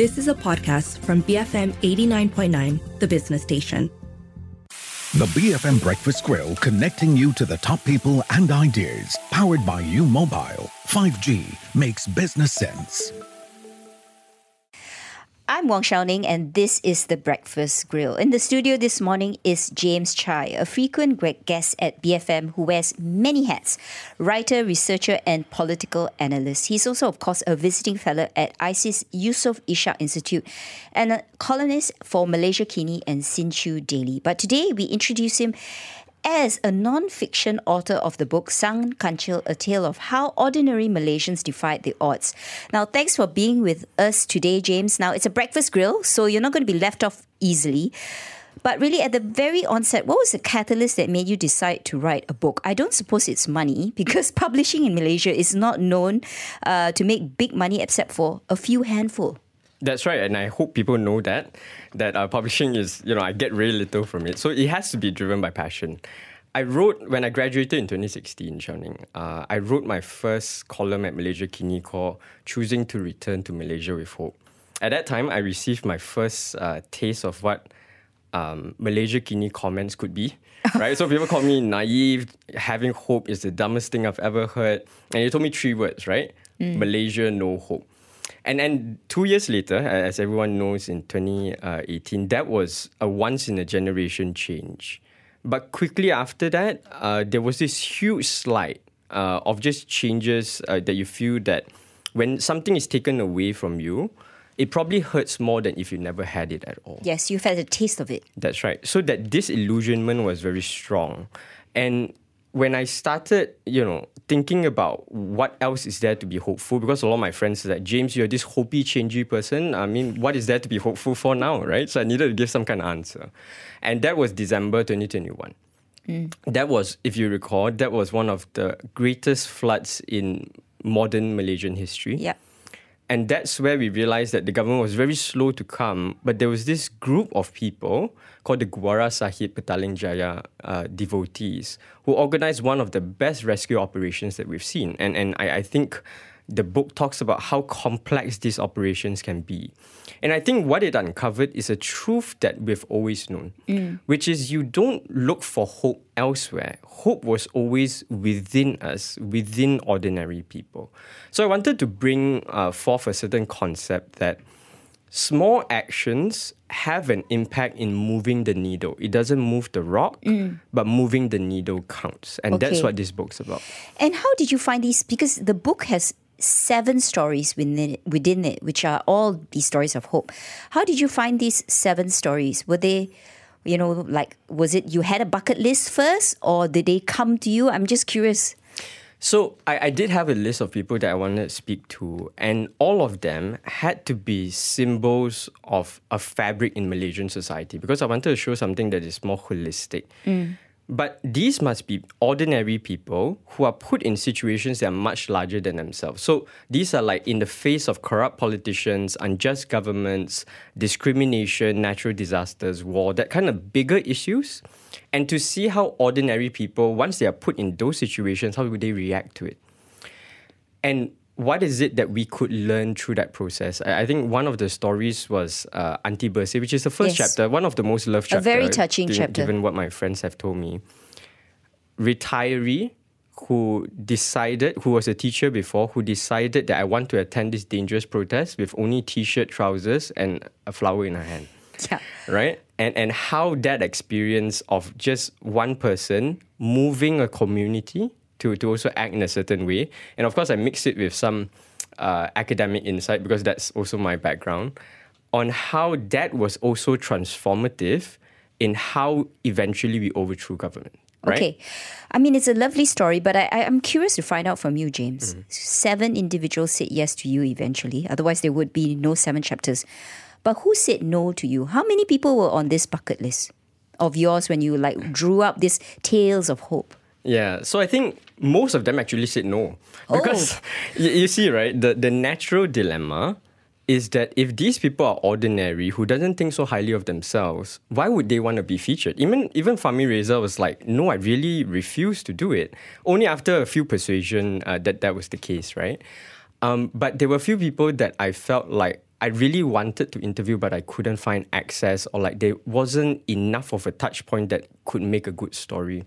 This is a podcast from BFM 89.9, the business station. The BFM Breakfast Grill connecting you to the top people and ideas. Powered by U Mobile. 5G makes business sense. I'm Wong Xiaoning, and this is the Breakfast Grill. In the studio this morning is James Chai, a frequent guest at BFM who wears many hats writer, researcher, and political analyst. He's also, of course, a visiting fellow at ISEAS Yusof Ishak Institute and a columnist for Malaysia Kini and Sin Chew Daily. But today we introduce him as a non-fiction author of the book Sang Kancil, A Tale of How Ordinary Malaysians Defied the Odds. Now, thanks for being with us today, James. Now, it's a breakfast grill, so you're not going to be left off easily. But really, at the very onset, what was the catalyst that made you decide to write a book? I don't suppose it's money, because publishing in Malaysia is not known uh, to make big money except for a few handful. That's right, and I hope people know that that uh, publishing is you know I get really little from it, so it has to be driven by passion. I wrote when I graduated in 2016, Xiaoning. Uh, I wrote my first column at Malaysia Kini called "Choosing to Return to Malaysia with Hope." At that time, I received my first uh, taste of what um, Malaysia Kini comments could be. Right, so people call me naive. Having hope is the dumbest thing I've ever heard. And you told me three words, right? Mm. Malaysia, no hope. And then two years later, as everyone knows, in 2018, that was a once in a generation change. But quickly after that, uh, there was this huge slide uh, of just changes uh, that you feel that when something is taken away from you, it probably hurts more than if you never had it at all. Yes, you've had a taste of it. That's right. So that disillusionment was very strong. And when I started, you know, thinking about what else is there to be hopeful, because a lot of my friends said, James, you're this hopey, changey person. I mean, what is there to be hopeful for now, right? So I needed to give some kind of answer. And that was December 2021. Mm. That was, if you recall, that was one of the greatest floods in modern Malaysian history. Yeah. And that's where we realized that the government was very slow to come, but there was this group of people called the Gurdwara Sahib Petaling Jaya uh, devotees who organized one of the best rescue operations that we've seen. And, and I, I think the book talks about how complex these operations can be. And I think what it uncovered is a truth that we've always known, mm. which is you don't look for hope elsewhere. Hope was always within us, within ordinary people. So I wanted to bring uh, forth a certain concept that small actions have an impact in moving the needle. It doesn't move the rock, mm. but moving the needle counts. And okay. that's what this book's about. And how did you find these? Because the book has seven stories within it, within it, which are all these stories of hope. How did you find these seven stories? Were they, you know, like, was it you had a bucket list first or did they come to you? I'm just curious. So I, I did have a list of people that I wanted to speak to, and all of them had to be symbols of a fabric in Malaysian society because I wanted to show something that is more holistic. Mm. But these must be ordinary people who are put in situations that are much larger than themselves. So these are like in the face of corrupt politicians, unjust governments, discrimination, natural disasters, war, that kind of bigger issues. And to see how ordinary people, once they are put in those situations, how would they react to it? And what is it that we could learn through that process? I, think one of the stories was uh, Auntie Bersih, which is the first yes. chapter, one of the most loved chapters. A very touching given, chapter. Given what my friends have told me. Retiree who decided, who was a teacher before, who decided that I want to attend this dangerous protest with only t-shirt, trousers, and a flower in her hand. Yeah. Right? And and how that experience of just one person moving a community to, to also act in a certain way. And of course, I mix it with some uh, academic insight because that's also my background on how that was also transformative in how eventually we overthrew government. Right? Okay. I mean, it's a lovely story, but I, I'm curious to find out from you, James. Mm-hmm. Seven individuals said yes to you eventually. Otherwise, there would be no seven chapters. But who said no to you? How many people were on this bucket list of yours when you like drew up these tales of hope? Yeah, so I think most of them actually said no. Because oh. you, you see, right, the, the natural dilemma is that if these people are ordinary who doesn't think so highly of themselves, why would they want to be featured? Even even Fahmi Reza was like, no, I really refuse to do it. Only after a few persuasion uh, that that was the case, right? Um, but there were a few people that I felt like I really wanted to interview, but I couldn't find access, or like there wasn't enough of a touch point that could make a good story.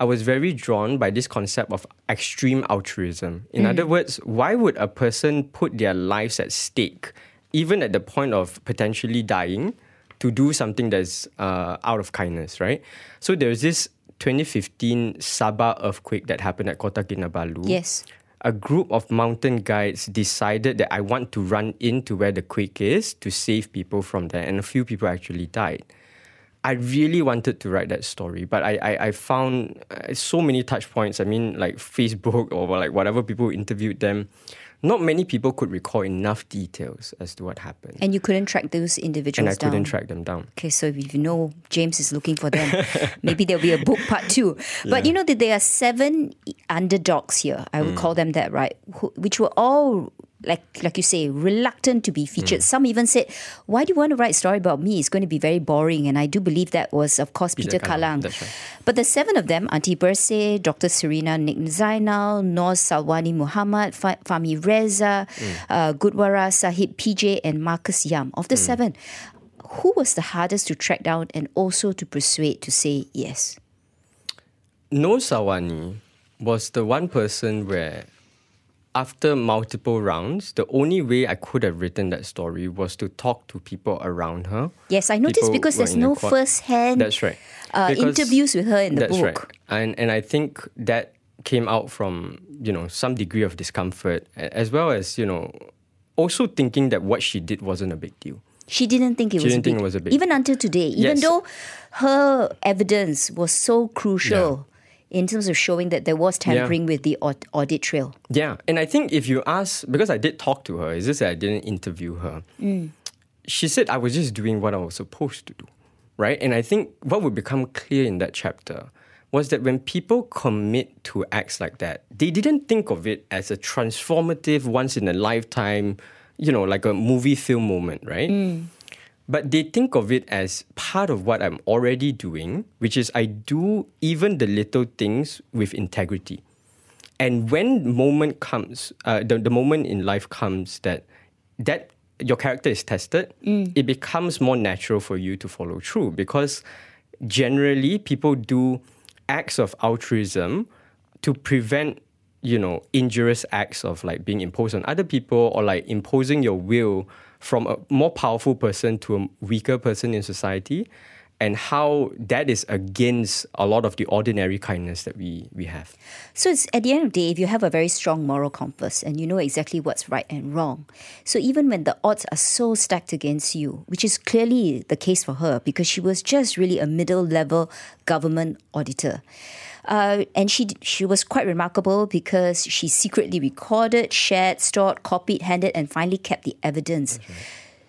I was very drawn by this concept of extreme altruism. In other words, why would a person put their lives at stake, even at the point of potentially dying, to do something that's uh, out of kindness, right? So there's this 2015 Sabah earthquake that happened at Kota Kinabalu. Yes. A group of mountain guides decided that I want to run into where the quake is to save people from there, and a few people actually died. I really wanted to write that story, but I I, I found uh, so many touch points. I mean, like Facebook or like whatever people interviewed them. Not many people could recall enough details as to what happened, And you couldn't track those individuals and I down. couldn't track them down. Okay, so if you know James is looking for them, maybe there'll be a book part two. But you know that there are seven underdogs here. I would call them that, right? Who, which were all like like you say reluctant to be featured. Mm. Some even said, "Why do you want to write a story about me? It's going to be very boring." And I do believe that was, of course, Peter, Peter Kallang. right. But the seven of them, Auntie Bersih, Dr. Serena Nick Zainal, Nor Salwani Muhammad, Fa- Fahmi Reza, mm. uh, Gurdwara Sahib PJ, and Marcus Yam. Of the mm. seven, who was the hardest to track down and also to persuade to say yes? Nor Salwani was the one person where, after multiple rounds, the only way I could have written that story was to talk to people around her. Yes, I noticed People because there's in the no first-hand That's right. uh, interviews with her in the That's book. right. And and I think that came out from you know some degree of discomfort, as well as you know also thinking that what she did wasn't a big deal. She didn't think it She was didn't big, think it was a big- even until today. Even Yes. though her evidence was so crucial in terms of showing that there was tampering with the audit trail. Yeah, and I think if you ask, because I did talk to her, it's just that I didn't interview her. Mm. She said I was just doing what I was supposed to do, right? And I think what would become clear in that chapter was that when people commit to acts like that, they didn't think of it as a transformative, once in a lifetime, you know, like a movie film moment, right? Mm. But they think of it as part of what I'm already doing, which is I do even the little things with integrity. And when moment comes, uh, the, the moment in life comes that that your character is tested, it becomes more natural for you to follow through because generally people do acts of altruism to prevent you know injurious acts of like being imposed on other people or like imposing your will from a more powerful person to a weaker person in society and how that is against a lot of the ordinary kindness that we we have So it's at the end of the day, if you have a very strong moral compass and you know exactly what's right and wrong, so even when the odds are so stacked against you, which is clearly the case for her because she was just really a middle level government auditor. Uh, and she she was quite remarkable because she secretly recorded, shared, stored, copied, handed, and finally kept the evidence.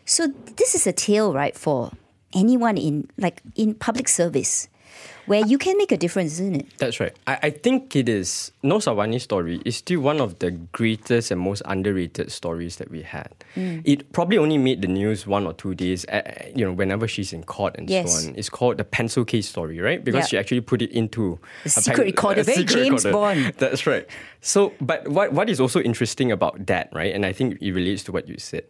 So this is a tale, right, for anyone in like in public service, where you can make a difference, isn't it? That's right. I, I think it is Nor Salwani's story is still one of the greatest and most underrated stories that we had. It probably only made the news one or two days, uh, you know, whenever she's in court and Yes. so on. It's called the pencil case story, right? Because she actually put it into a secret recorder, very James Bond. That's right. So, but what what is also interesting about that, right? And I think it relates to what you said,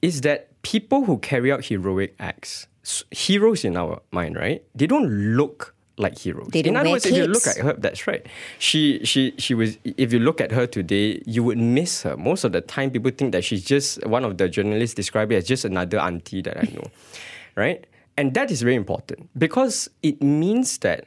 is that people who carry out heroic acts, heroes in our mind, right? They don't look like heroes. They don't in other words, if you look at her, that's right. She she she was. If you look at her today, you would miss her. Most of the time, people think that she's just one of the journalists describe it as just another auntie that I know, right? And that is very important because it means that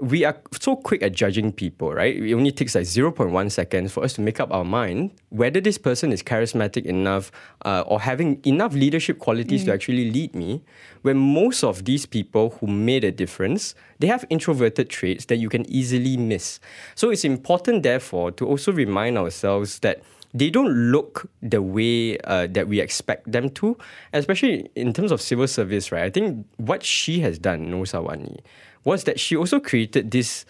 we are so quick at judging people, right? It only takes like 0.1 seconds for us to make up our mind whether this person is charismatic enough uh, or having enough leadership qualities to actually lead me. When most of these people who made a difference, they have introverted traits that you can easily miss. So it's important, therefore, to also remind ourselves that they don't look the way uh, that we expect them to, especially in terms of civil service, right? I think what she has done, Nor Salwani, was that she also created this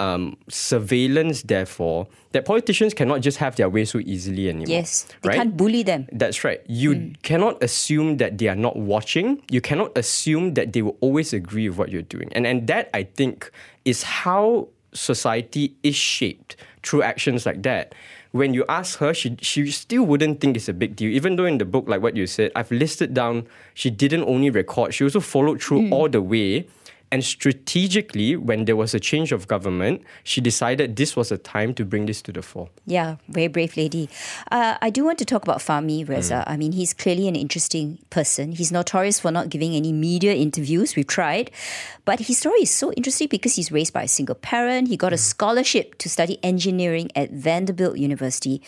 um, surveillance, therefore, that politicians cannot just have their way so easily anymore. Yes, they right? can't bully them. That's right. You cannot assume that they are not watching. You cannot assume that they will always agree with what you're doing. And and that I think is how society is shaped through actions like that. when you ask her, she she still wouldn't think it's a big deal. Even though in the book, like what you said, I've listed down, she didn't only record, she also followed through all the way. And strategically, when there was a change of government, she decided this was a time to bring this to the fore. Yeah, very brave lady. Uh, I do want to talk about Fahmi Reza. I mean, he's clearly an interesting person. He's notorious for not giving any media interviews. We've tried. But his story is so interesting because he's raised by a single parent. He got a scholarship to study engineering at Vanderbilt University,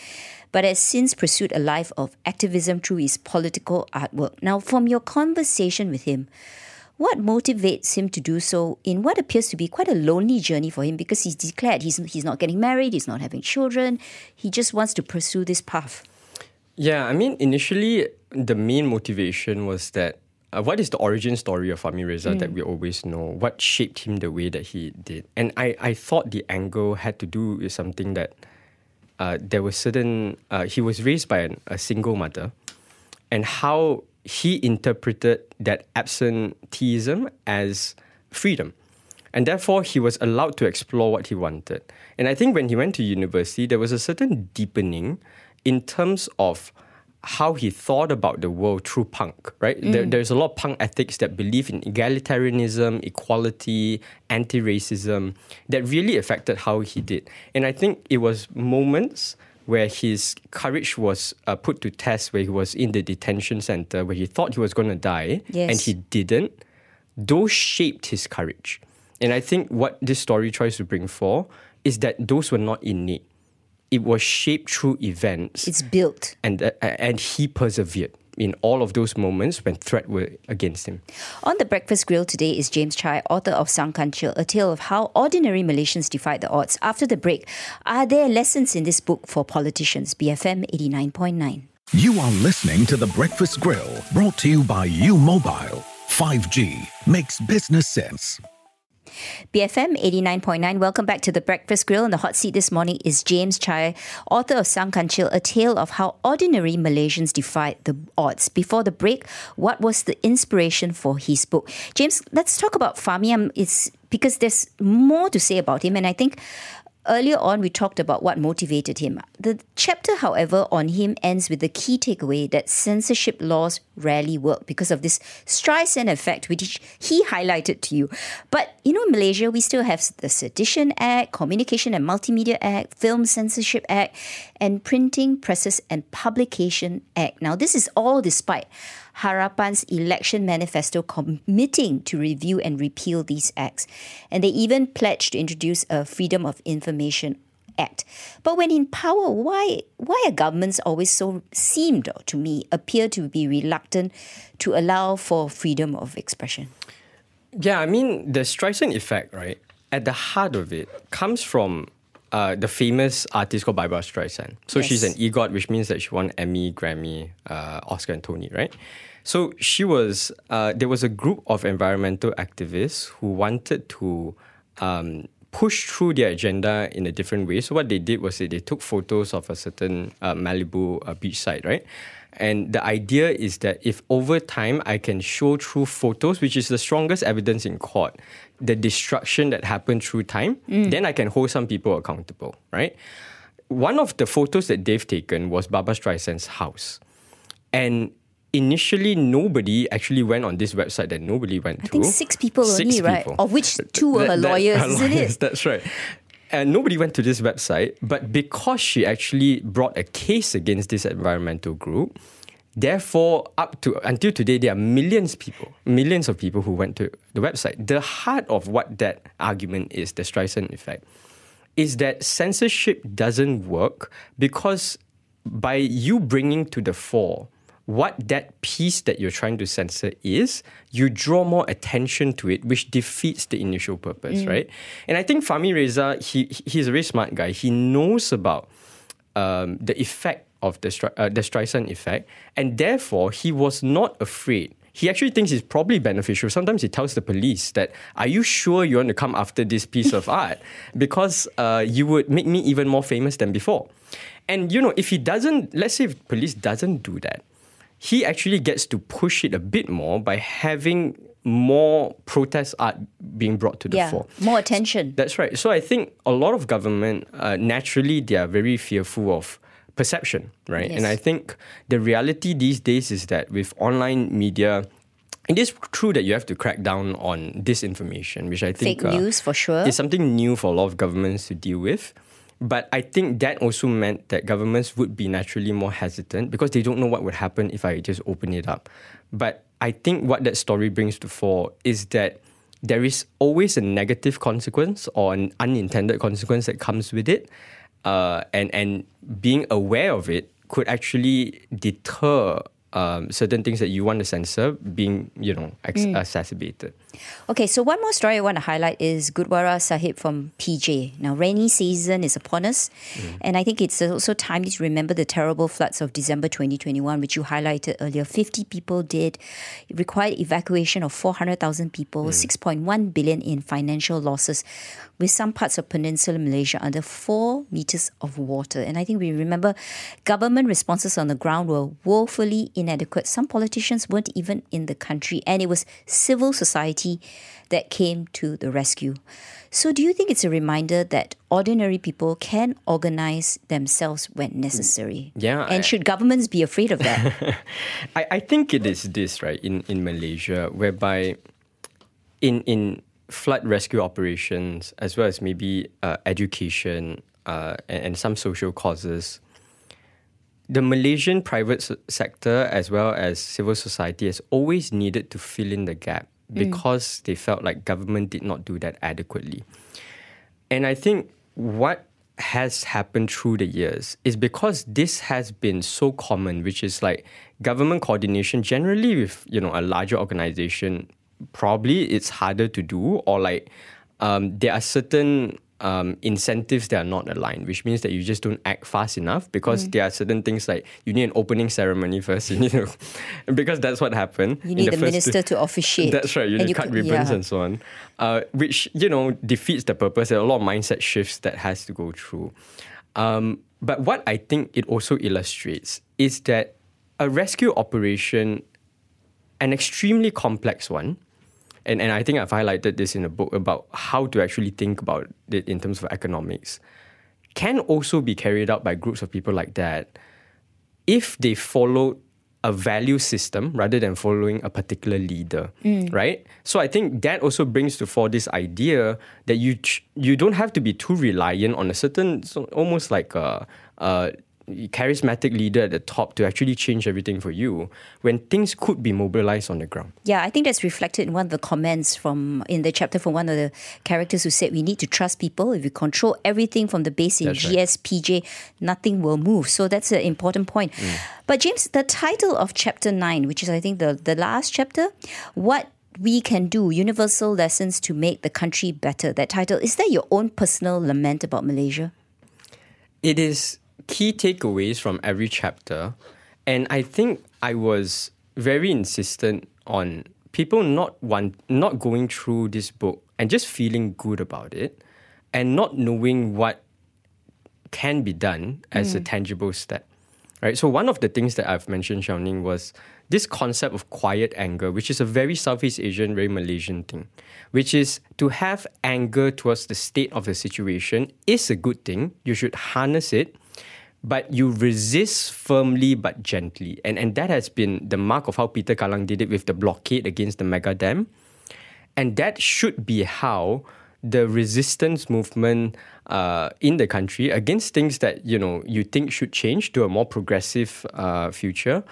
but has since pursued a life of activism through his political artwork. Now, from your conversation with him, what motivates him to do so in what appears to be quite a lonely journey for him because he's declared he's, he's not getting married, he's not having children, he just wants to pursue this path? Yeah, I mean, initially, the main motivation was that uh, what is the origin story of Fahmi Reza that we always know? What shaped him the way that he did? And I, I thought the angle had to do with something that uh, there was certain, uh, he was raised by an, a single mother, and how he interpreted that absenteeism as freedom. And therefore, he was allowed to explore what he wanted. And I think when he went to university, there was a certain deepening in terms of how he thought about the world through punk, right? There, mm. there's a lot of punk ethics that believe in egalitarianism, equality, anti racism that really affected how he did. And I think it was moments where his courage was uh, put to test, where he was in the detention center, where he thought he was going to die, Yes. and he didn't. Those shaped his courage. And I think what this story tries to bring for is that those were not innate. It was shaped through events It's built. and uh, and he persevered in all of those moments when threat were against him. On the breakfast grill today is James Chai, author of Sang Kancil, a tale of how ordinary Malaysians defied the odds. After the break, are there lessons in this book for politicians? BFM 89.9. You are listening to The Breakfast Grill, brought to you by U Mobile. 5G makes business sense. BFM 89.9. Welcome back to the Breakfast Grill. In the hot seat this morning is James Chai, author of Sang Kancil, a tale of how ordinary Malaysians defied the odds. Before the break, what was the inspiration for his book? James, let's talk about Fahmi. It's because there's more to say about him, and I think Earlier on, we talked about what motivated him. The chapter, however, on him ends with the key takeaway that censorship laws rarely work because of this Streisand effect, which he highlighted to you. But, you know, in Malaysia, we still have the Sedition Act, Communication and Multimedia Act, Film Censorship Act, and Printing, Presses and Publication Act. Now, this is all despite Harapan's election manifesto committing to review and repeal these acts. And they even pledged to introduce a Freedom of Information Act. But when in power, why why are governments always so seemed to me appear to be reluctant to allow for freedom of expression? Yeah, I mean the Streisand effect, right? At the heart of it comes from uh, the famous artist called Barbara Streisand. So she's an EGOT, which means that she won Emmy, Grammy, uh, Oscar, and Tony, right? So she was. Uh, there was a group of environmental activists who wanted to um, push through their agenda in a different way. So what they did was that they took photos of a certain uh, Malibu uh, beachside, right? And the idea is that if over time I can show through photos, which is the strongest evidence in court, the destruction that happened through time, mm. then I can hold some people accountable, right? One of the photos that they've taken was Barbara Streisand's house. And initially, nobody actually went on this website that nobody went I to. I think six people Six only, right? Of which two were her that- lawyers, her isn't lawyers, it? That's right. And nobody went to this website, but because she actually brought a case against this environmental group, therefore, up to until today, there are millions of people, millions of people who went to the website. The heart of what that argument is, the Streisand effect, is that censorship doesn't work because by you bringing to the fore what that piece that you're trying to censor is, you draw more attention to it, which defeats the initial purpose, right? And I think Fahmi Reza, he he's a very smart guy. He knows about um, the effect of the Stri- uh, the Streisand effect, and therefore he was not afraid. He actually thinks it's probably beneficial. Sometimes he tells the police that, "Are you sure you want to come after this piece of art? Because uh, you would make me even more famous than before." And you know, if he doesn't, let's say if police doesn't do that, he actually gets to push it a bit more by having more protests are being brought to the Yeah, fore. more attention. That's right. So I think a lot of government uh, naturally they are very fearful of perception, right? Yes. And I think the reality these days is that with online media, it is true that you have to crack down on disinformation, which I think Fake news, for sure. is something new for a lot of governments to deal with. But I think that also meant that governments would be naturally more hesitant because they don't know what would happen if I just open it up. But I think what that story brings to fore is that there is always a negative consequence or an unintended consequence that comes with it. Uh, and, and being aware of it could actually deter um, certain things that you want to censor being, you know, ex- exacerbated. Okay, so one more story I want to highlight is Gurdwara Sahib from PJ. Now, rainy season is upon us, mm. and I think it's also timely to remember the terrible floods of December 2021, which you highlighted earlier. 50 people dead, it required evacuation of 400,000 people, mm. 6.1 billion in financial losses, with some parts of peninsular Malaysia under four meters of water. And I think we remember government responses on the ground were woefully inadequate. Some politicians weren't even in the country, and it was civil society that came to the rescue. So, do you think it's a reminder that ordinary people can organize themselves when necessary? Yeah, I- And should governments be afraid of that? I, I think it is this right in, in Malaysia whereby in in flood rescue operations as well as maybe uh, education uh, and, and some social causes the Malaysian private sector as well as civil society has always needed to fill in the gap because they felt like government did not do that adequately. And I think what has happened through the years is because this has been so common, which is like government coordination generally with you know a larger organization, probably it's harder to do or like um, there are certain um, incentives that are not aligned, which means that you just don't act fast enough because there are certain things like you need an opening ceremony first. You need to, because that's what happened. You need the the minister to officiate. That's right. You And need you cut could- ribbons yeah. and so on, uh, which you know defeats the purpose. There are a lot of mindset shifts that has to go through. Um, but what I think it also illustrates is that a rescue operation, an extremely complex one, and, and I think I've highlighted this in a book about how to actually think about it in terms of economics, can also be carried out by groups of people like that if they follow a value system rather than following a particular leader, mm. right? So I think that also brings to fore this idea that you ch- you don't have to be too reliant on a certain so almost like a, a charismatic leader at the top to actually change everything for you when things could be mobilized on the ground. Yeah, I think that's reflected in one of the comments from in the chapter from one of the characters who said we need to trust people. If we control everything from the base in That's right. GSPJ, nothing will move. So that's an important point. Mm. But James, the title of chapter nine, which is I think the, the last chapter, what we can do, universal lessons to make the country better. That title, is that your own personal lament about Malaysia? it is key takeaways from every chapter and i think i was very insistent on people not want not going through this book and just feeling good about it and not knowing what can be done as a mm. tangible step right? So one of the things that i've mentioned Xiaoning was this concept of quiet anger which is a very southeast asian very malaysian thing which is to have anger towards the state of the situation is a good thing. You should harness it but you resist firmly but gently and and that has been the mark of how Peter Kallang did it with the blockade against the mega dam and that should be how the resistance movement uh, in the country against things that you know you think should change to a more progressive uh, future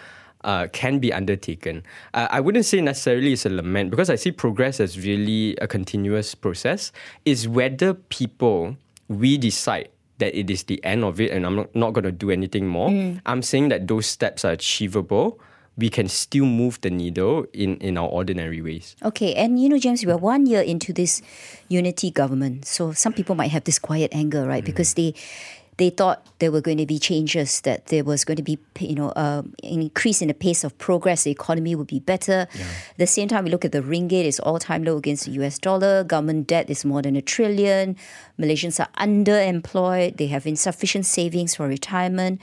uh, can be undertaken. Uh, I wouldn't say necessarily it's a lament because I see progress as really a continuous process. Is whether people we decide that it is the end of it and I'm not, not going to do anything more. Mm. I'm saying that those steps are achievable. We can still move the needle in, in our ordinary ways. Okay, and you know, James, we're one year into this unity government, so some people might have this quiet anger, right? Mm. Because they they thought there were going to be changes, that there was going to be, you know, uh, an increase in the pace of progress, the economy would be better. At the same time, we look at the ringgit; it's all-time low against the U.S. dollar. Government debt is more than a trillion. Malaysians are underemployed. They have insufficient savings for retirement.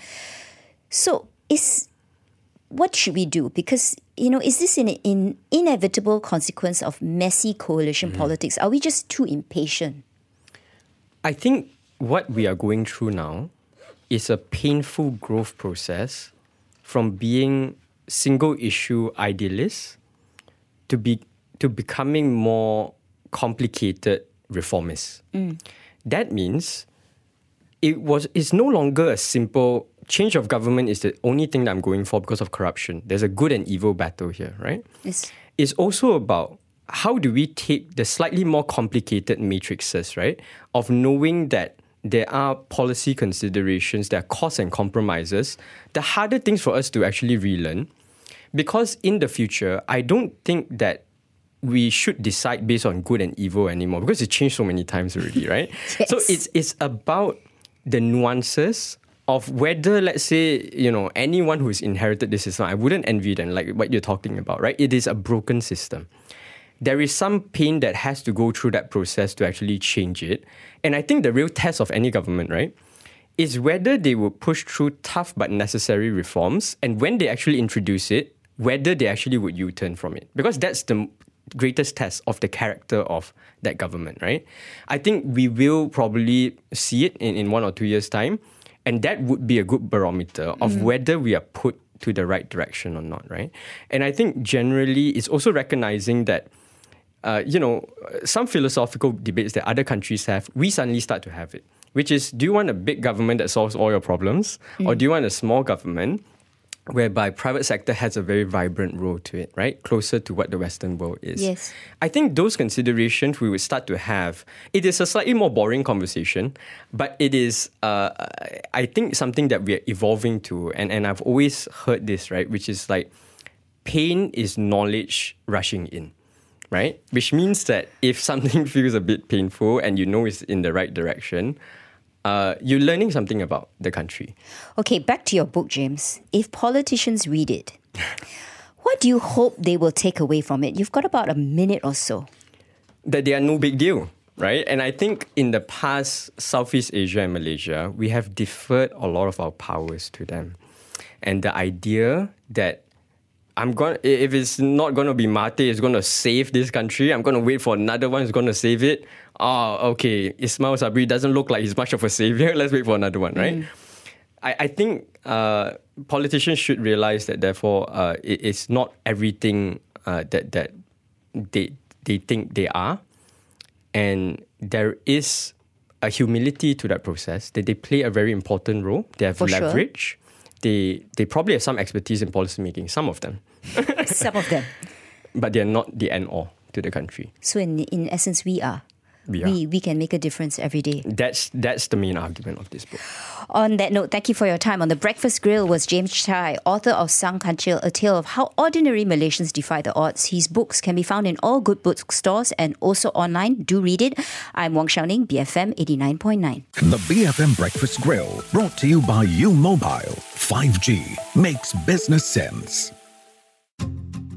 So, is what should we do? Because you know, is this an in, inevitable consequence of messy coalition politics? Are we just too impatient? I think what we are going through now is a painful growth process from being single issue idealists to be to becoming more complicated reformists. Mm. That means it was it's no longer a simple change of government is the only thing that I'm going for because of corruption. There's a good and evil battle here, right? Yes. It's also about how do we take the slightly more complicated matrices, right? Of knowing that there are policy considerations, there are costs and compromises, the harder things for us to actually relearn. Because in the future, I don't think that we should decide based on good and evil anymore because it's changed so many times already, right? So it's it's about the nuances of whether, let's say, you know, anyone who's inherited this system, I wouldn't envy them, like what you're talking about, right? It is a broken system. There is some pain that has to go through that process to actually change it. And I think the real test of any government, right, is whether they will push through tough but necessary reforms and when they actually introduce it, whether they actually would U turn from it. Because that's the greatest test of the character of that government, right? I think we will probably see it in, in one or two years' time. And that would be a good barometer of mm. whether we are put to the right direction or not, right? And I think generally it's also recognizing that uh, you know, some philosophical debates that other countries have, we suddenly start to have it. Which is, do you want a big government that solves all your problems, or do you want a small government whereby private sector has a very vibrant role to it, right? Closer to what the Western world is. Yes. I think those considerations we would start to have. It is a slightly more boring conversation, but it is, uh, I think, something that we are evolving to. And, and I've always heard this, right? Which is like, pain is knowledge rushing in, right? Which means that if something feels a bit painful and you know it's in the right direction, uh, you're learning something about the country. Okay, back to your book, James. If politicians read it, what do you hope they will take away from it? You've got about a minute or so. that they are no big deal, right? And I think in the past, Southeast Asia and Malaysia, we have deferred a lot of our powers to them. And the idea that I'm going to if it's not going to be Mate is going to save this country, I'm going to wait for another one who's going to save it. Oh, okay. Ismail Sabri doesn't look like he's much of a savior. Let's wait for another one, right? I, I think uh, politicians should realize that, therefore, uh, it, it's not everything uh, that that they they think they are, and there is a humility to that process that they play a very important role. They have For sure. They they probably have some expertise in policy making. Some of them, Some of them. but they are not the end all to the country. So in in essence, we are. We. We, we can make a difference every day. That's that's the main argument of this book. On that note, thank you for your time. On the Breakfast Grill was James Chai, author of Sang Kancil, A Tale of How Ordinary Malaysians Defy the Odds. His books can be found in all good bookstores and also online. Do read it. I'm Wong Xiaoning, BFM 89.9. The BFM Breakfast Grill, brought to you by U Mobile. 5G makes business sense.